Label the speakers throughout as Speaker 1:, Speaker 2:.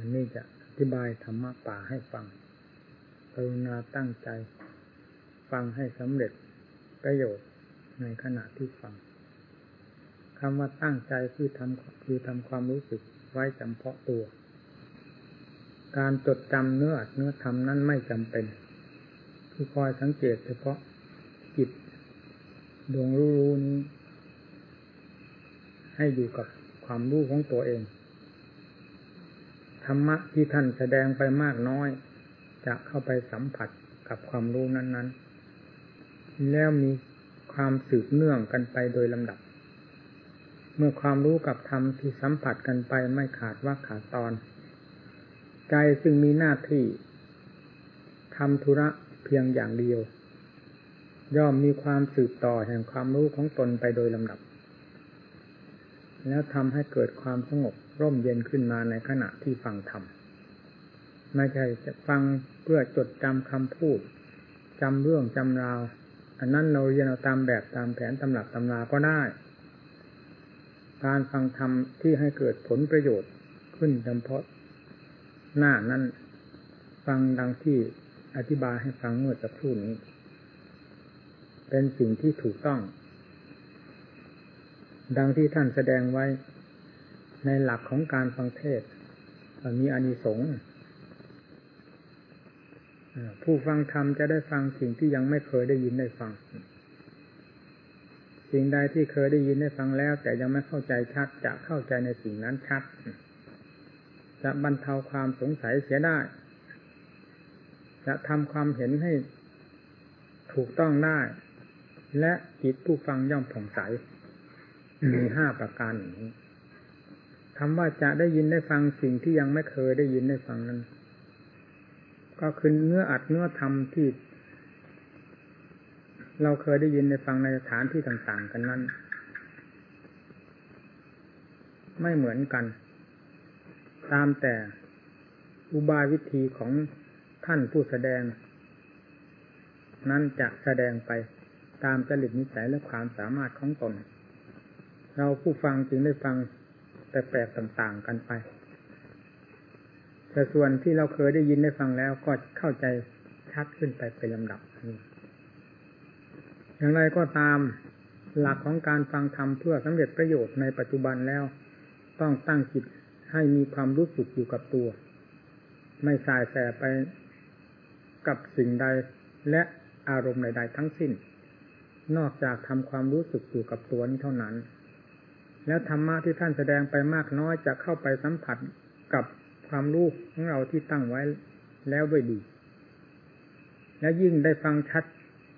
Speaker 1: วันนี้จะอธิบายธรรมะป่าให้ฟังกรุณาตั้งใจ ฟังให้สำเร็จประโยชน์ในขณะที่ฟังคำว่าตั้งใจคือทำคือทำความรู้สึกไว้จำเพาะตัว การจดจำเนื้อเนื้อธรรมนั้นไม่จำเป็น คือคอยสังเกตเฉพาะจิตดวงรู้รู้นี้ให้อยู่กับความรู้ของตัวเอง ธรรมะที่ท่านแสดงไปมากน้อย จะเข้าไปสัมผัสกับความรู้นั้น ๆ แล้วมีความสืบเนื่องกันไปโดยลำดับ เมื่อความรู้กับธรรมที่สัมผัสกันไปไม่ขาดว่าขาดตอน ใจซึ่งมีหน้าที่ทำธุระเพียงอย่างเดียว ย่อมมีความสืบต่อแห่งความรู้ของตนไปโดยลำดับ แล้วทำให้เกิดความสงบ ร่มเย็นขึ้นมาในขณะที่ฟังธรรมไม่ใช่จะฟังเพื่อจดจำคำพูดจำเรื่องจำราว อันนั้นเราเรียนเอาตามแบบตามแผนตำหลักตำราก็ได้ การฟังธรรมที่ให้เกิดผลประโยชน์ขึ้นเฉพาะหน้านั้นฟังดังที่อธิบายให้ฟังเมื่อสักครู่นี้ เป็นสิ่งที่ถูกต้อง ดังที่ท่านแสดงไว้ ในหลักของการฟังเทศมีอานิสงส์ผู้ฟังธรรมจะได้ฟังสิ่งที่ยังไม่เคยได้ยินได้ฟัง สิ่งใดที่เคยได้ยินได้ฟังแล้ว แต่ยังไม่เข้าใจชัดจะเข้าใจในสิ่งนั้นชัด จะบรรเทาความสงสัยเสียได้ จะทำความเห็นให้ถูกต้องได้ และจิตผู้ฟังย่อมผ่องใส มีห้าประการนี้ คำว่าจะได้ยินได้ฟังสิ่งที่ยังไม่เคยได้ยินได้ฟังนั้น ก็คือเนื้ออัดเนื้อทำที่ เราเคยได้ยินได้ฟังในสถานที่ต่าง ๆ กันนั้น ไม่เหมือนกัน ตามแต่อุบายวิธีของท่านผู้แสดง นั้นจะแสดงไปตามจริตนิสัยและความสามารถของตน เราผู้ฟังจึงได้ฟัง แปลกๆต่าง ๆ กันไป แต่ส่วนที่เราเคยได้ยินได้ฟังแล้วก็เข้าใจชัดขึ้นไปเป็นลำดับ อย่างไรก็ตามหลักของการฟังธรรมเพื่อสำเร็จประโยชน์ในปัจจุบันแล้ว ต้องตั้งจิตให้มีความรู้สึกอยู่กับตัว ไม่สายแสไปกับสิ่งใดและอารมณ์ใดๆทั้งสิ้น นอกจากทำความรู้สึกอยู่กับตัวนี้เท่านั้น แล้วธรรมะที่ท่านแสดงไปมากน้อยจะเข้าไปสัมผัสกับความรู้ของเราที่ตั้งไว้แล้วด้วยดี และยิ่งได้ฟังชัด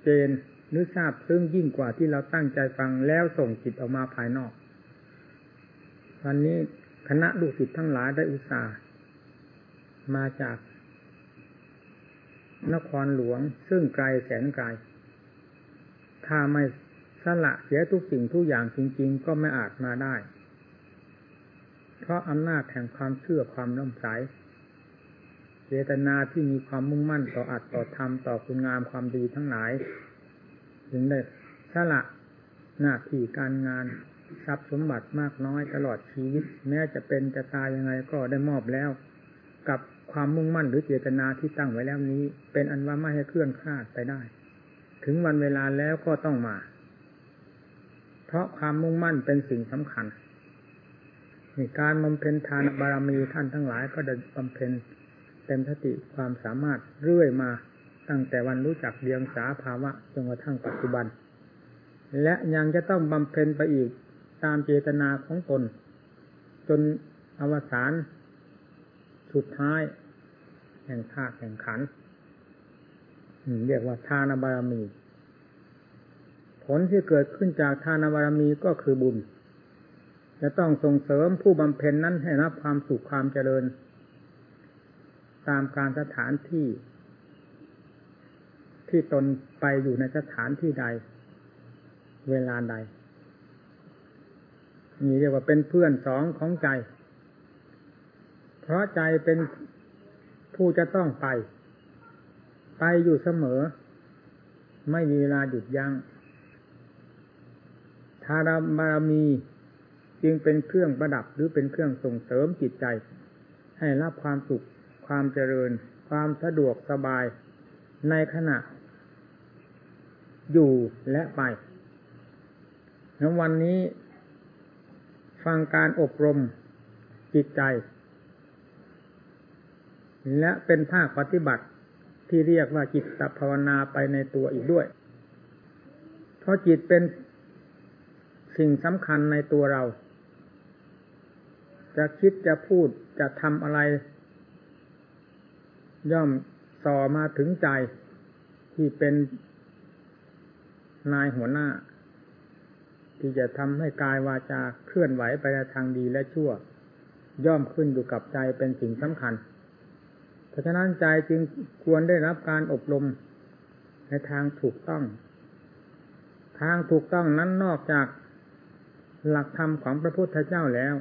Speaker 1: เจนนึกทราบซึ่งยิ่งกว่าที่เราตั้งใจฟังแล้วส่งจิตออกมาภายนอกวันนี้คณะลูกศิษย์ทั้งหลายได้อุตส่าห์มาจาก นครหลวงซึ่งไกลแสนไกล ถ้าไม่ สละเสียทุกสิ่งทุกอย่างจริง ๆ ก็ไม่อาจมาได้ เพราะอำนาจแห่งความเชื่อความน้อมใสเจตนาที่มีความมุ่งมั่นต่ออัดต่อธรรมต่อคุณงามความดีทั้งหลาย ถึงได้สละหน้าที่การงานทรัพย์สมบัติมากน้อยตลอดชีวิต แม้จะเป็นจะตายยังไงก็ได้มอบแล้ว กับความมุ่งมั่นหรือเจตนาที่ตั้งไว้แล้วนี้ เป็นอันว่าไม่ให้เคลื่อนคลาดไปได้ ถึงวันเวลาแล้วก็ต้องมา เพราะความมุ่งมั่นเป็นสิ่งสำคัญการบำเพ็ญทานบารมีท่านทั้งหลายก็ได้บำเพ็ญเต็มทติความสามารถเรื่อยมาตั้งแต่วันรู้จักเดียงสาภาวะจนกระทั่งปัจจุบัน และยังจะต้องบำเพ็ญไปอีกตามเจตนาของตน จนอวสานสุดท้าย แห่งธาตุแห่งขันเรียกว่าทานบารมี ลที่เกิดขึ้นจากทานบารมีก็คือบุญ จะต้องส่งเสริมผู้บำเพ็ญนั้นให้รับความสุขความเจริญ ตามการสถานที่ ที่ตนไปอยู่ในสถานที่ใด เวลาใดนี่เรียกว่าเป็นเพื่อนสองของใจ เพราะใจเป็นผู้จะต้องไป ไปอยู่เสมอ ไม่มีเวลาหยุดยัง้งารบารมีจึงเป็นเครื่องประดับหรือเป็นเครื่องส่งเสริมจิตใจ ให้รับความสุข ความเจริญ ความสะดวกสบายในขณะ อยู่และไปแล้ววันนี้ฟังการอบรมจิตใจ และเป็นภาคปฏิบัติที่เรียกว่าจิตภาวนาไปในตัวอีกด้วย เพราะจิตเป็น สิ่งสำคัญในตัวเรา จะคิดจะพูดจะทำอะไร ย่อมส่อมาถึงใจที่เป็นนายหัวหน้า ที่จะทำให้กายวาจาเคลื่อนไหวไปในทางดีและชั่ว ย่อมขึ้นอยู่กับใจเป็นสิ่งสำคัญ เพราะฉะนั้นใจจึงควรได้รับการอบรมในทางถูกต้อง ทางถูกต้องนั้นนอกจาก หลักธรรมของพระพุทธเจ้าแล้ว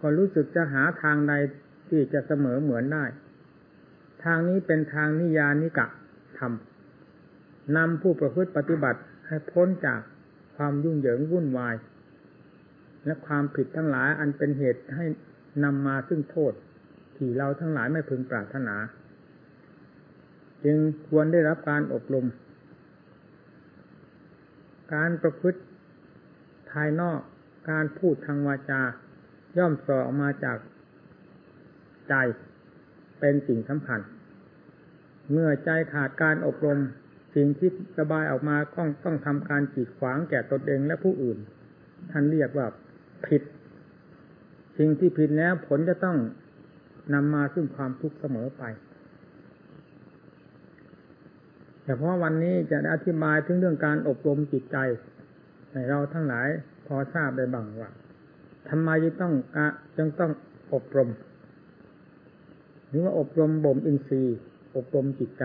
Speaker 1: ก็รู้สึกจะหาทางใดที่จะเสมอเหมือนได้ ทางนี้เป็นทางนิยานิกะธรรมนำผู้ประพฤติปฏิบัติให้พ้นจากความยุ่งเหยิงวุ่นวาย และความผิดทั้งหลายอันเป็นเหตุให้นำมาซึ่งโทษ ที่เราทั้งหลายไม่พึงปรารถนา จึงควรได้รับการอบรม การประพฤติ ภายนอก การพูดทางวาจา ย่อมสอออกมาจากใจเป็นสิ่งสำคัญเมื่อใจขาดการอบรมสิ่งที่ระบายออกมาต้องต้องทำการจีดขวางแก่ตนเองและผู้อื่น ท่านเรียกว่าผิด สิ่งที่ผิดแล้วผลจะต้องนำมาซึ่งความทุกข์เสมอไปแต่เพราะวันนี้จะอธิบายถึงเรื่องการอบรมจิตใจ ให้เราทั้งหลายพอทราบได้บ้างว่าทำไมจึงต้องจึงต้องอบรมหรือว่าอบรมบ่มอินทรีย์ อบรมจิตใจ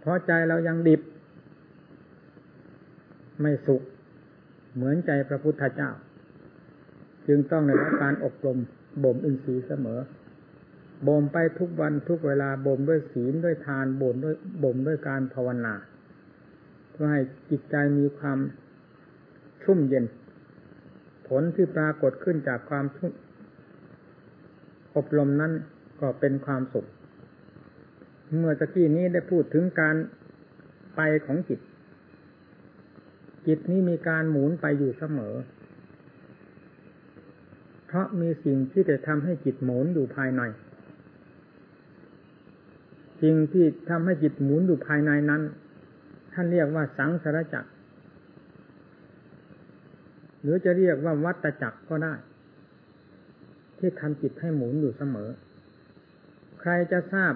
Speaker 1: เพราะใจเรายังดิบ ไม่สุข เหมือนใจพระพุทธเจ้า จึงต้องในรับการอบรมบ่มอินทรีย์เสมอบ่มไปทุกวันทุกเวลาบ่มด้วยศีลด้วยทานบ่มด้วยบ่มด้วยการภาวนาเพื่อให้จิตใจมีความ ชุ่มเย็น ผลที่ปรากฏขึ้นจากความชุ่มอบรมนั้นก็เป็นความสุข เมื่อตะกี้นี้ได้พูดถึงการไปของจิต จิตนี้มีการหมุนไปอยู่เสมอ เพราะมีสิ่งที่จะทำให้จิตหมุนอยู่ภายในสิ่งที่ทำให้จิตหมุนอยู่ภายในนั้น ท่านเรียกว่าสังสารจักร หรือจะเรียกว่าวัตจักรก็ได้ ที่ทำจิตให้หมุนอยู่เสมอ ใครจะทราบ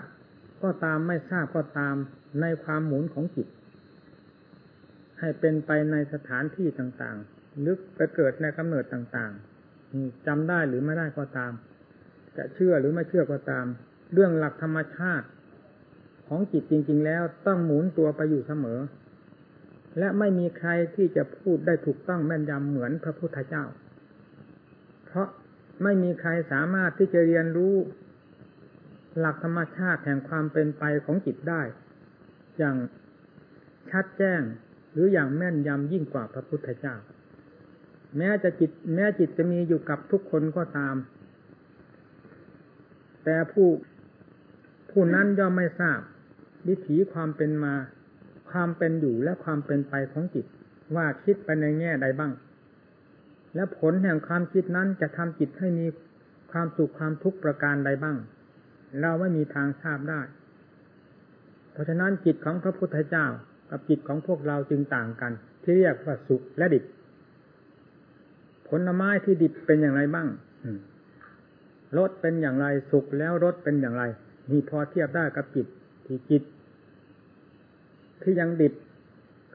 Speaker 1: ก็ตามไม่ทราบก็ตามในความหมุนของจิต ให้เป็นไปในสถานที่ต่างๆ ลึกไปเกิดในกำเนิดต่างๆจำได้หรือไม่ได้ก็ตาม จะเชื่อหรือไม่เชื่อก็ตาม เรื่องหลักธรรมชาติของจิตจริง ๆ แล้วต้องหมุนตัวไปอยู่เสมอ และไม่มีใครที่จะพูดได้ถูกต้องแม่นยำเหมือนพระพุทธเจ้า เพราะไม่มีใครสามารถที่จะเรียนรู้ หลักธรรมชาติแห่งความเป็นไปของจิตได้ อย่างชัดแจ้งหรืออย่างแม่นยำยิ่งกว่าพระพุทธเจ้า แม้จะจิต แม้จิตจะมีอยู่กับทุกคนก็ตาม แต่ผู้ผู้นั้นย่อมไม่ทราบ วิถีความเป็นมา ความเป็นอยู่และความเป็นไปของจิต ว่าคิดไปในแง่ใดบ้าง และผลแห่งความคิดนั้นจะทำจิตให้มีความสุขความทุกข์ประการใดบ้าง เราไม่มีทางทราบได้ เพราะฉะนั้นจิตของพระพุทธเจ้ากับจิตของพวกเราจึงต่างกัน ที่เรียกว่าสุขและดิบผลไม้ที่ดิบเป็นอย่างไรบ้างรสเป็นอย่างไรสุกแล้วรสเป็นอย่างไร มีพอเทียบได้กับจิตที่จิต ที่ยังดิบ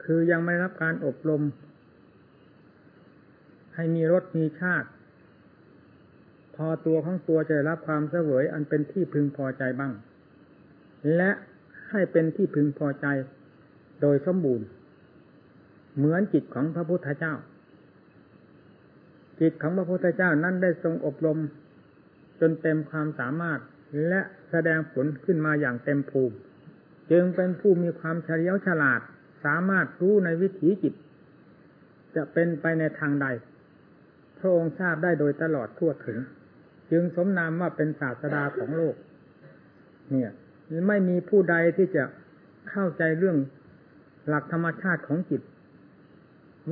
Speaker 1: คือยังไม่รับการอบรม ให้มีรสมีชาติ พอตัวของตัวจะรับความเสวยอันเป็นที่พึงพอใจบ้าง และให้เป็นที่พึงพอใจโดยสมบูรณ์ เหมือนจิตของพระพุทธเจ้า จิตของพระพุทธเจ้านั้นได้ทรงอบรม จนเต็มความสามารถและแสดงผลขึ้นมาอย่างเต็มภูมิ จึงเป็นผู้มีความเฉลียวฉลาด สามารถรู้ในวิถีจิต จะเป็นไปในทางใด พระองค์ทราบได้โดยตลอดทั่วถึง จึงสมนามว่าเป็นศาสดาของโลก เนี่ยไม่มีผู้ใดที่จะเข้าใจเรื่องหลักธรรมชาติของจิต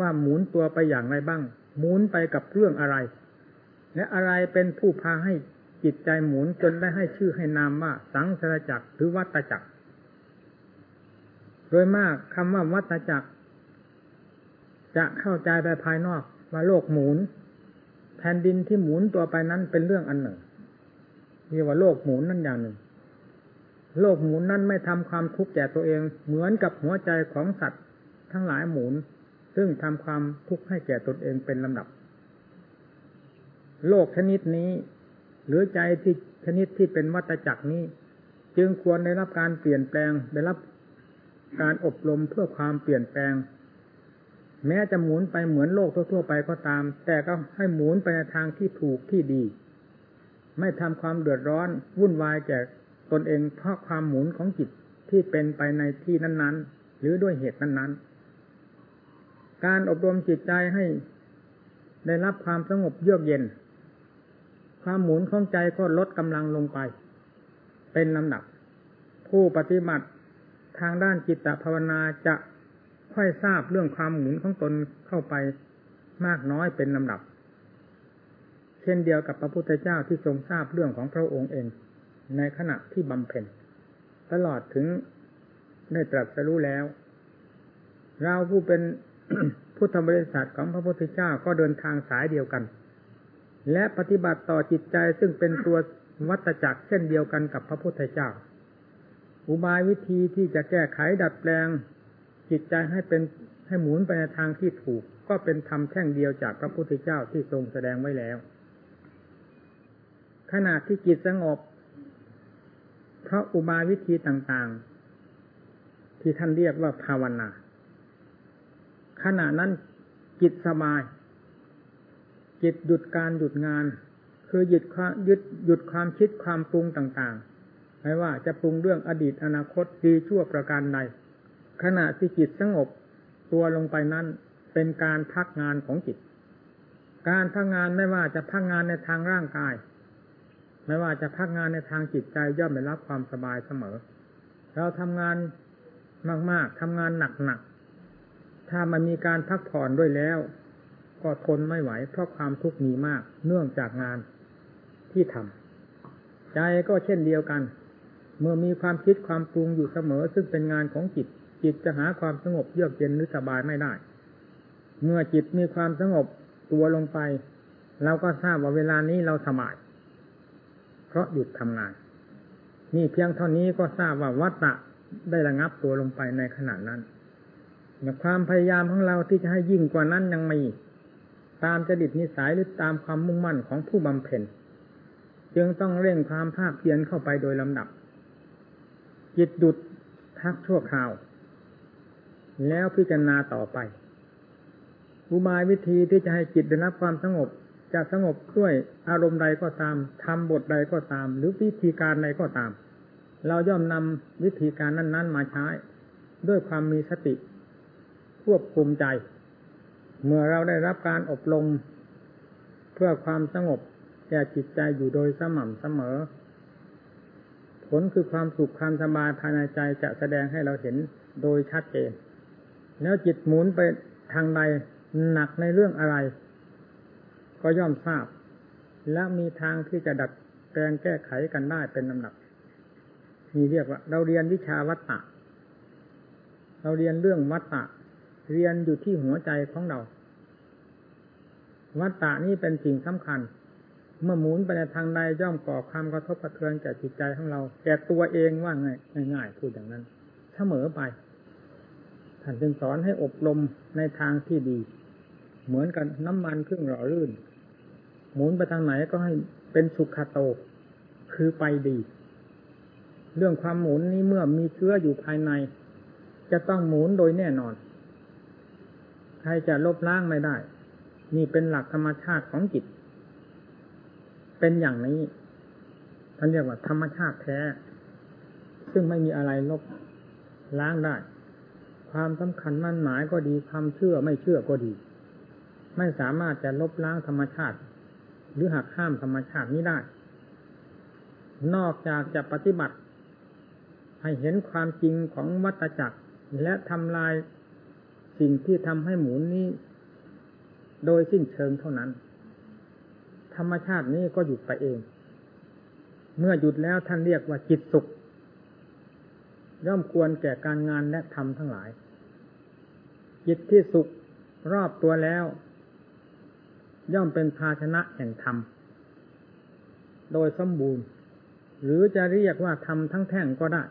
Speaker 1: ว่าหมุนตัวไปอย่างไรบ้าง หมุนไปกับเรื่องอะไร และอะไรเป็นผู้พาให้จิตใจหมุนจนได้ให้ชื่อให้นามว่าสังสารจักรหรือวัตจักร โดยมากคำว่าวัตจักร จะเข้าใจไปภายนอกว่าโลกหมุนแผ่นดินที่หมุนตัวไปนั้นเป็นเรื่องอันหนึ่งเรียกว่าโลกหมุนนั่นอย่างหนึ่ง โลกหมุนนั้นไม่ทำความทุกข์แก่ตัวเอง เหมือนกับหัวใจของสัตว์ทั้งหลายหมุน ซึ่งทำความทุกข์ให้แก่ตนเองเป็นลำดับ โลกชนิดนี้ หรือใจที่ชนิดที่เป็นวัตจักรนี้ จึงควรได้รับการเปลี่ยนแปลงได้รับ การอบรมเพื่อความเปลี่ยนแปลง แม้จะหมุนไปเหมือนโลกทั่วๆไปก็ตาม แต่ก็ให้หมุนไปในทางที่ถูกที่ดี ไม่ทำความเดือดร้อนวุ่นวายแก่ตนเองเพราะความหมุนของจิตที่เป็นไปในที่นั้นๆ หรือด้วยเหตุนั้นๆ การอบรมจิตใจให้ได้รับความสงบเยือกเย็น ความหมุนของใจก็ลดกำลังลงไป เป็นลำดับ ผู้ปฏิบัติ ทางด้านจิตภาวนาจะค่อยทราบเรื่องความหมุนของตนเข้าไปมากน้อยเป็นลำดับ เช่นเดียวกับพระพุทธเจ้าที่ทรงทราบเรื่องของพระองค์เอง ในขณะที่บำเพ็ญตลอดถึงได้ตรัสรู้แล้ว เราผู้เป็นพุทธบริษัทของพระพุทธเจ้าก็เดินทางสายเดียวกัน และปฏิบัติต่อจิตใจซึ่งเป็นตัววัตจักรเช่นเดียวกันกับพระพุทธเจ้า อุบายวิธีที่จะแก้ไขดัดแปลง จิตใจให้เป็นให้หมุนไปในทางที่ถูก ก็เป็นธรรมแท่งเดียวจากพระพุทธเจ้าที่ทรงแสดงไว้แล้ว ขณะที่จิตสงบ เพราะอุบายวิธีต่างๆ ที่ท่านเรียกว่าภาวนา ขณะนั้นจิตสบาย จิตหยุดการหยุดงาน คือหยุดความยึดหยุดความคิดความปรุงต่างๆ ไม่ว่าจะปรุงเรื่องอดีตอนาคตดีชั่วประการใดขณะที่จิตสงบตัวลงไปนั้น เป็นการพักงานของจิต การพักงานไม่ว่าจะพักงานในทางร่างกาย ไม่ว่าจะพักงานในทางจิตใจย่อมได้รับความสบายเสมอ เราทำงานมากๆทำงานหนักๆถ้ามันมีการพักผ่อนด้วยแล้ว ก็ทนไม่ไหว เพราะความทุกข์มีมาก เนื่องจากงานที่ทำใจก็เช่นเดียวกัน เมื่อมีความคิดความปรุงอยู่เสมอ ซึ่งเป็นงานของจิต จิตจะหาความสงบเยือกเย็นหรือสบายไม่ได้ เมื่อจิตมีความสงบตัวลงไป เราก็ทราบว่าเวลานี้เราสบาย เพราะหยุดทำงาน นี่เพียงเท่านี้ก็ทราบว่าวัตตะได้ระงับตัวลงไปในขณะนั้นความพยายามของเราที่จะให้ยิ่งกว่านั้นยังมีตามจดิตนิสัยหรือตามความมุ่งมั่นของผู้บำเพ็ญ จึงต้องเร่งความภาคเพียรเข้าไปโดยลำดับ จิตดุดทักชั่วคราว แล้วพิจารณาต่อไปอุบายวิธีที่จะให้จิตได้รับความสงบจะสงบด้วยอารมณ์ใดก็ตามทำบทใดก็ตาม หรือวิธีการใดก็ตาม เราย่อมนำวิธีการนั้น ๆ มาใช้ ด้วยความมีสติ ควบคุมใจ เมื่อเราได้รับการอบรมเพื่อความสงบแก่จิตใจอยู่โดยสม่ำเสมอ ลคือความสุขความสบายภายในใจจะแสดงให้เราเห็นโดยชัดเจน แล้วจิตหมุนไปทางใดหนักในเรื่องอะไร ก็ย่อมทราบ และมีทางที่จะดัดแปลงแก้ไขกันได้เป็นลำดับนี่เรียกว่า เราเรียนวิชาวัตตะ เราเรียนเรื่องวัตตะ เรียนอยู่ที่หัวใจของเรา วัตตะนี้เป็นสิ่งสำคัญ เมื่อหมุนไปในทางใดย่อมก่อความกระทบกระเทือนแก่จิตใจของเรา แก่ตัวเองว่าไงง่ายๆพูดอย่างนั้น เสมอไปท่านจึงสอนให้อบรมในทางที่ดี เหมือนกันน้ำมันเครื่องหล่อลื่น หมุนไปทางไหนก็ให้เป็นสุขโต คือไปดี เรื่องความหมุนนี้เมื่อมีเชื้ออยู่ภายใน จะต้องหมุนโดยแน่นอน ใครจะลบล้างไม่ได้ นี่เป็นหลักธรรมชาติของจิต เป็นอย่างนี้ท่านเรียกว่าธรรมชาติแท้ ซึ่งไม่มีอะไรลบล้างได้ ความสำคัญมั่นหมายก็ดีความเชื่อไม่เชื่อก็ดี ไม่สามารถจะลบล้างธรรมชาติ หรือหักห้ามธรรมชาตินี้ได้ นอกจากจะปฏิบัติ ให้เห็นความจริงของวัตจักร และทำลายสิ่งที่ทำให้หมุนนี้ โดยสิ้นเชิงเท่านั้น ธรรมชาตินี้ก็หยุดไปเอง เมื่อหยุดแล้วท่านเรียกว่าจิตสุข ย่อมควรแก่การงานและทำทั้งหลาย จิตที่สุขรอบตัวแล้ว ย่อมเป็นภาชนะแห่งธรรม โดยสมบูรณ์ หรือจะเรียกว่าธรรมทั้งแท่งก็ได้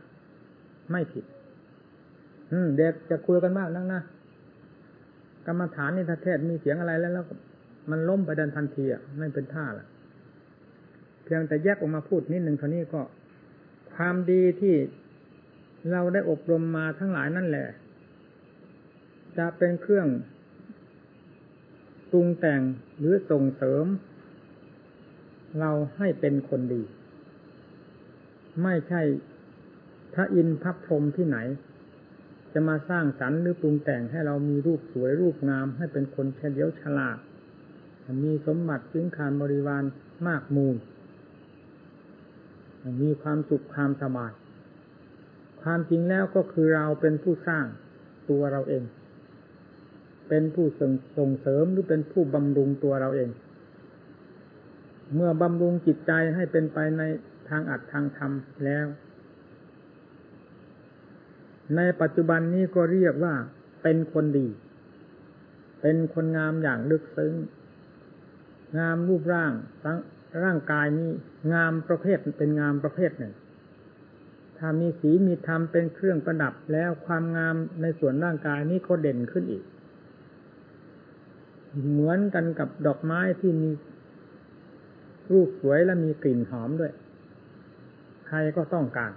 Speaker 1: ไม่ผิดเด็กจะคุยกันมากนักนะกรรมฐานในประเทศมีเสียงอะไรแล้วแล้ว มันล้มไปดันทันทีอะไม่เป็นท่าละเพียงแต่แยกออกมาพูดนิดหนึ่งเท่านี้ก็ ความดีที่เราได้อบรมมาทั้งหลายนั่นแหละ จะเป็นเครื่องปรุงแต่งหรือส่งเสริม เราให้เป็นคนดี ไม่ใช่พระอินทร์พระพรหมที่ไหน จะมาสร้างสรรค์หรือปรุงแต่งให้เรามีรูปสวยรูปงามให้เป็นคนเฉลียวฉลาด มีสมบัติสิงคารบริวารมากมูล มีความสุขความสบาย ความจริงแล้วก็คือเราเป็นผู้สร้างตัวเราเอง เป็นผู้ส่งเสริมหรือเป็นผู้บำรุงตัวเราเอง เมื่อบำรุงจิตใจให้เป็นไปในทางอัดทางธรรมแล้ว ในปัจจุบันนี้ก็เรียกว่าเป็นคนดี เป็นคนงามอย่างลึกซึ้ง งามรูปร่างทั้งร่างกายนี้งามประเภทเป็นงามประเภทหนึ่ง ถ้ามีสีมีธรรมเป็นเครื่องประดับแล้วความงามในส่วนร่างกายนี้ก็เด่นขึ้นอีก เหมือนกันกับดอกไม้ที่มีรูปสวยและมีกลิ่นหอมด้วย ใครก็ต้องการ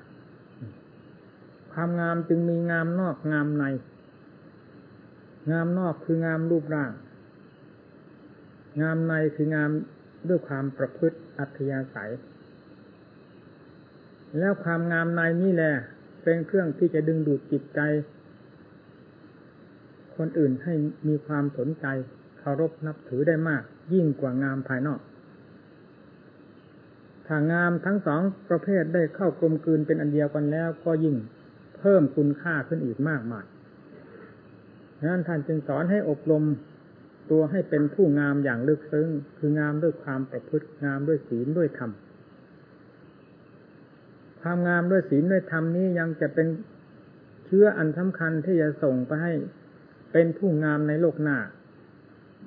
Speaker 1: ความงามจึงมีงามนอกงามใน งามนอกคืองามรูปร่าง งามในคืองามด้วยความประพฤติอัธยาศัย แล้วความงามในนี่แหละ เป็นเครื่องที่จะดึงดูดจิตใจ คนอื่นให้มีความสนใจเคารพนับถือได้มาก ยิ่งกว่างามภายนอกถ้างามทั้งสองประเภทได้เข้ากลมกลืนเป็นอันเดียวกันแล้ว ก็ยิ่งเพิ่มคุณค่าขึ้นอีกมากมายนั้นท่านจึงสอนให้อบรม ตัวให้เป็นผู้งามอย่างลึกซึ้ง คืองามด้วยความประพฤติงามด้วยศีลด้วยธรรมความงามด้วยศีลด้วยธรรมนี้ยังจะเป็นเชื้ออันสำคัญที่จะส่งไปให้เป็นผู้งามในโลกหน้า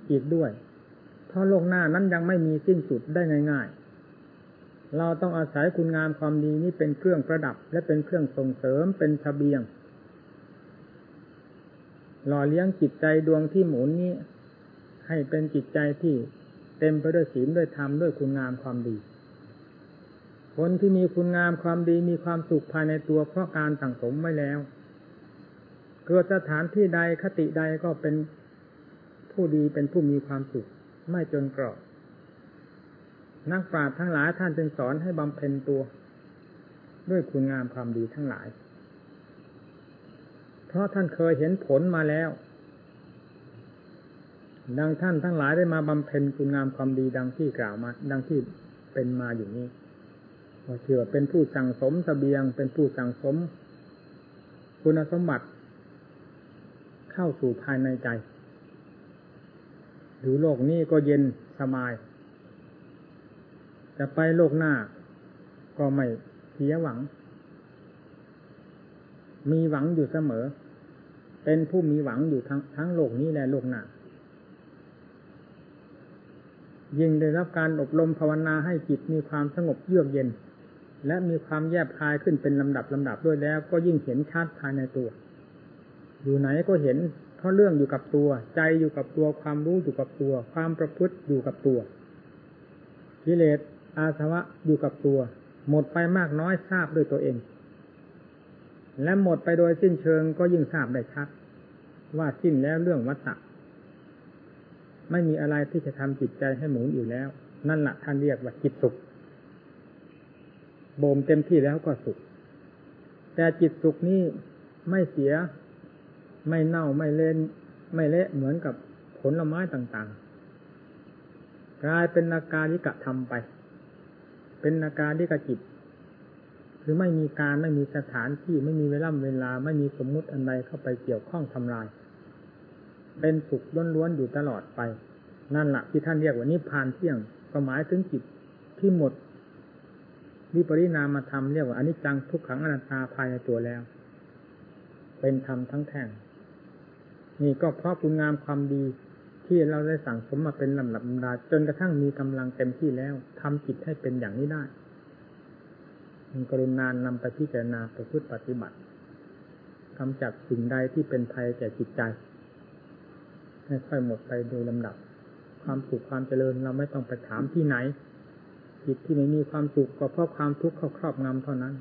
Speaker 1: อีกด้วย เพราะโลกหน้านั้นยังไม่มีสิ้นสุดได้ง่ายๆ เราต้องอาศัยคุณงามความดีนี้เป็นเครื่องประดับ และเป็นเครื่องส่งเสริมเป็นทะเบียง หล่อเลี้ยงจิตใจดวงที่หมุนนี้ ให้เป็นจิตใจที่เต็มไปด้วยศีลด้วยธรรมด้วยคุณงามความดี คนที่มีคุณงามความดีมีความสุขภายในตัวเพราะการสั่งสมไว้แล้ว เกิดสถานที่ใดคติใดก็เป็นผู้ดีเป็นผู้มีความสุขไม่จนกรอบนักปราชญ์ทั้งหลายท่านจึงสอนให้บำเพ็ญตัว ด้วยคุณงามความดีทั้งหลาย เพราะท่านเคยเห็นผลมาแล้ว ดังท่านทั้งหลายได้มาบำเพ็ญคุณงามความดีดังที่กล่าวมา ดังที่เป็นมาอยู่นี้ก็ถือว่าเป็นผู้สั่งสมสเสบียง เป็นผู้สั่งสม คุณสมบัติ เข้าสู่ภายในใจดูโลกนี้ก็เย็นสบาย จะไปโลกหน้า ก็ไม่เสียหวัง มีหวังอยู่เสมอ เป็นผู้มีหวังอยู่ทั้งทั้งโลกนี้และโลกหน้า ยิ่งได้รับการอบรมภาวนาให้จิตมีความสงบเยือกเย็น และมีความแยบคายขึ้นเป็นลำดับลำดับด้วยแล้ว ก็ยิ่งเห็นชัดภายในตัว อยู่ไหนก็เห็นเพราะเรื่องอยู่กับตัว ใจอยู่กับตัวความรู้อยู่กับตัว ความประพฤติอยู่กับตัวกิเลสอาสวะอยู่กับตัว หมดไปมากน้อยทราบด้วยตัวเอง และหมดไปโดยสิ้นเชิงก็ยิ่งทราบได้ชัด ว่าสิ้นแล้วเรื่องวัฏฏะ ไม่มีอะไรที่จะทำจิตใจให้หมุนอยู่แล้ว นั่นแหละท่านเรียกว่าจิตสุขโบมเต็มที่แล้วก็สุข แต่จิตสุขนี้ไม่เสีย ไม่เน่าไม่เล่น ไม่เละเหมือนกับผลไม้ต่างๆ กลายเป็นนาการที่กระทำไป เป็นนาการที่กระจิต คือไม่มีการไม่มีสถานที่ไม่มีเวลาเวลา ไม่มีสมมุติอันใดเข้าไปเกี่ยวข้องทำลาย เป็นสุขล้วนๆอยู่ตลอดไป นั่นแหละที่ท่านเรียกว่านิพพานเที่ยงก็หมายถึงจิตที่หมดวิปริณามธรรมเรียกว่าอนิจจังทุกขังอนัตตาภายในตัวแล้ว เป็นธรรมทั้งแท่งนี่ก็เพราะคุณงามความดีที่เราได้สั่งสมมาเป็นลำดับลำดาจนกระทั่งมีกำลังเต็มที่แล้วทำจิตให้เป็นอย่างนี้ได้มันกรุณานนำไปพิจารณาไปพูดปฏิบัติกำจัดสิ่งใดที่เป็นภัยแก่จิตใจ ให้ค่อยหมดไปโดยลำดับ ความสุขความเจริญเราไม่ต้องไปถามที่ไหนจิตที่ไม่มีความสุขก็เพราะความทุกข์เข้าครอบงำเท่านั้น